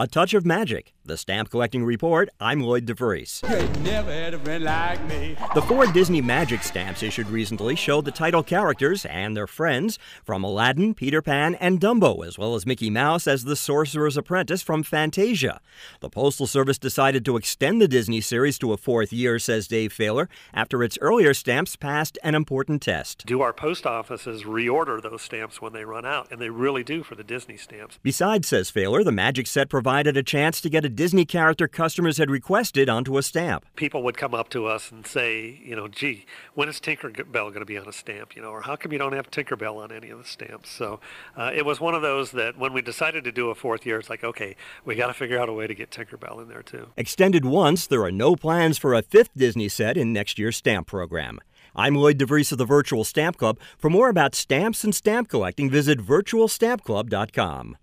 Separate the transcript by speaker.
Speaker 1: A touch of magic. The Stamp Collecting Report. I'm Lloyd DeVries.
Speaker 2: Like
Speaker 1: the four Disney Magic stamps issued recently show the title characters and their friends from Aladdin, Peter Pan, and Dumbo, as well as Mickey Mouse as the Sorcerer's Apprentice from Fantasia. The Postal Service decided to extend the Disney series to a fourth year, says Dave Failor, after its earlier stamps passed an important test.
Speaker 3: Do our post offices reorder those stamps when they run out? And they really do for the Disney stamps.
Speaker 1: Besides, says Failor, the Magic set provided a chance to get a Disney character customers had requested onto a stamp.
Speaker 3: People would come up to us and say, you know, gee, when is Tinkerbell going to be on a stamp? You know, or how come you don't have Tinkerbell on any of the stamps? So uh, it was one of those that when we decided to do a fourth year, it's like, okay, we got to figure out a way to get Tinkerbell in there too.
Speaker 1: Extended once, there are no plans for a fifth Disney set in next year's stamp program. I'm Lloyd DeVries of the Virtual Stamp Club. For more about stamps and stamp collecting, visit virtualstampclub.com.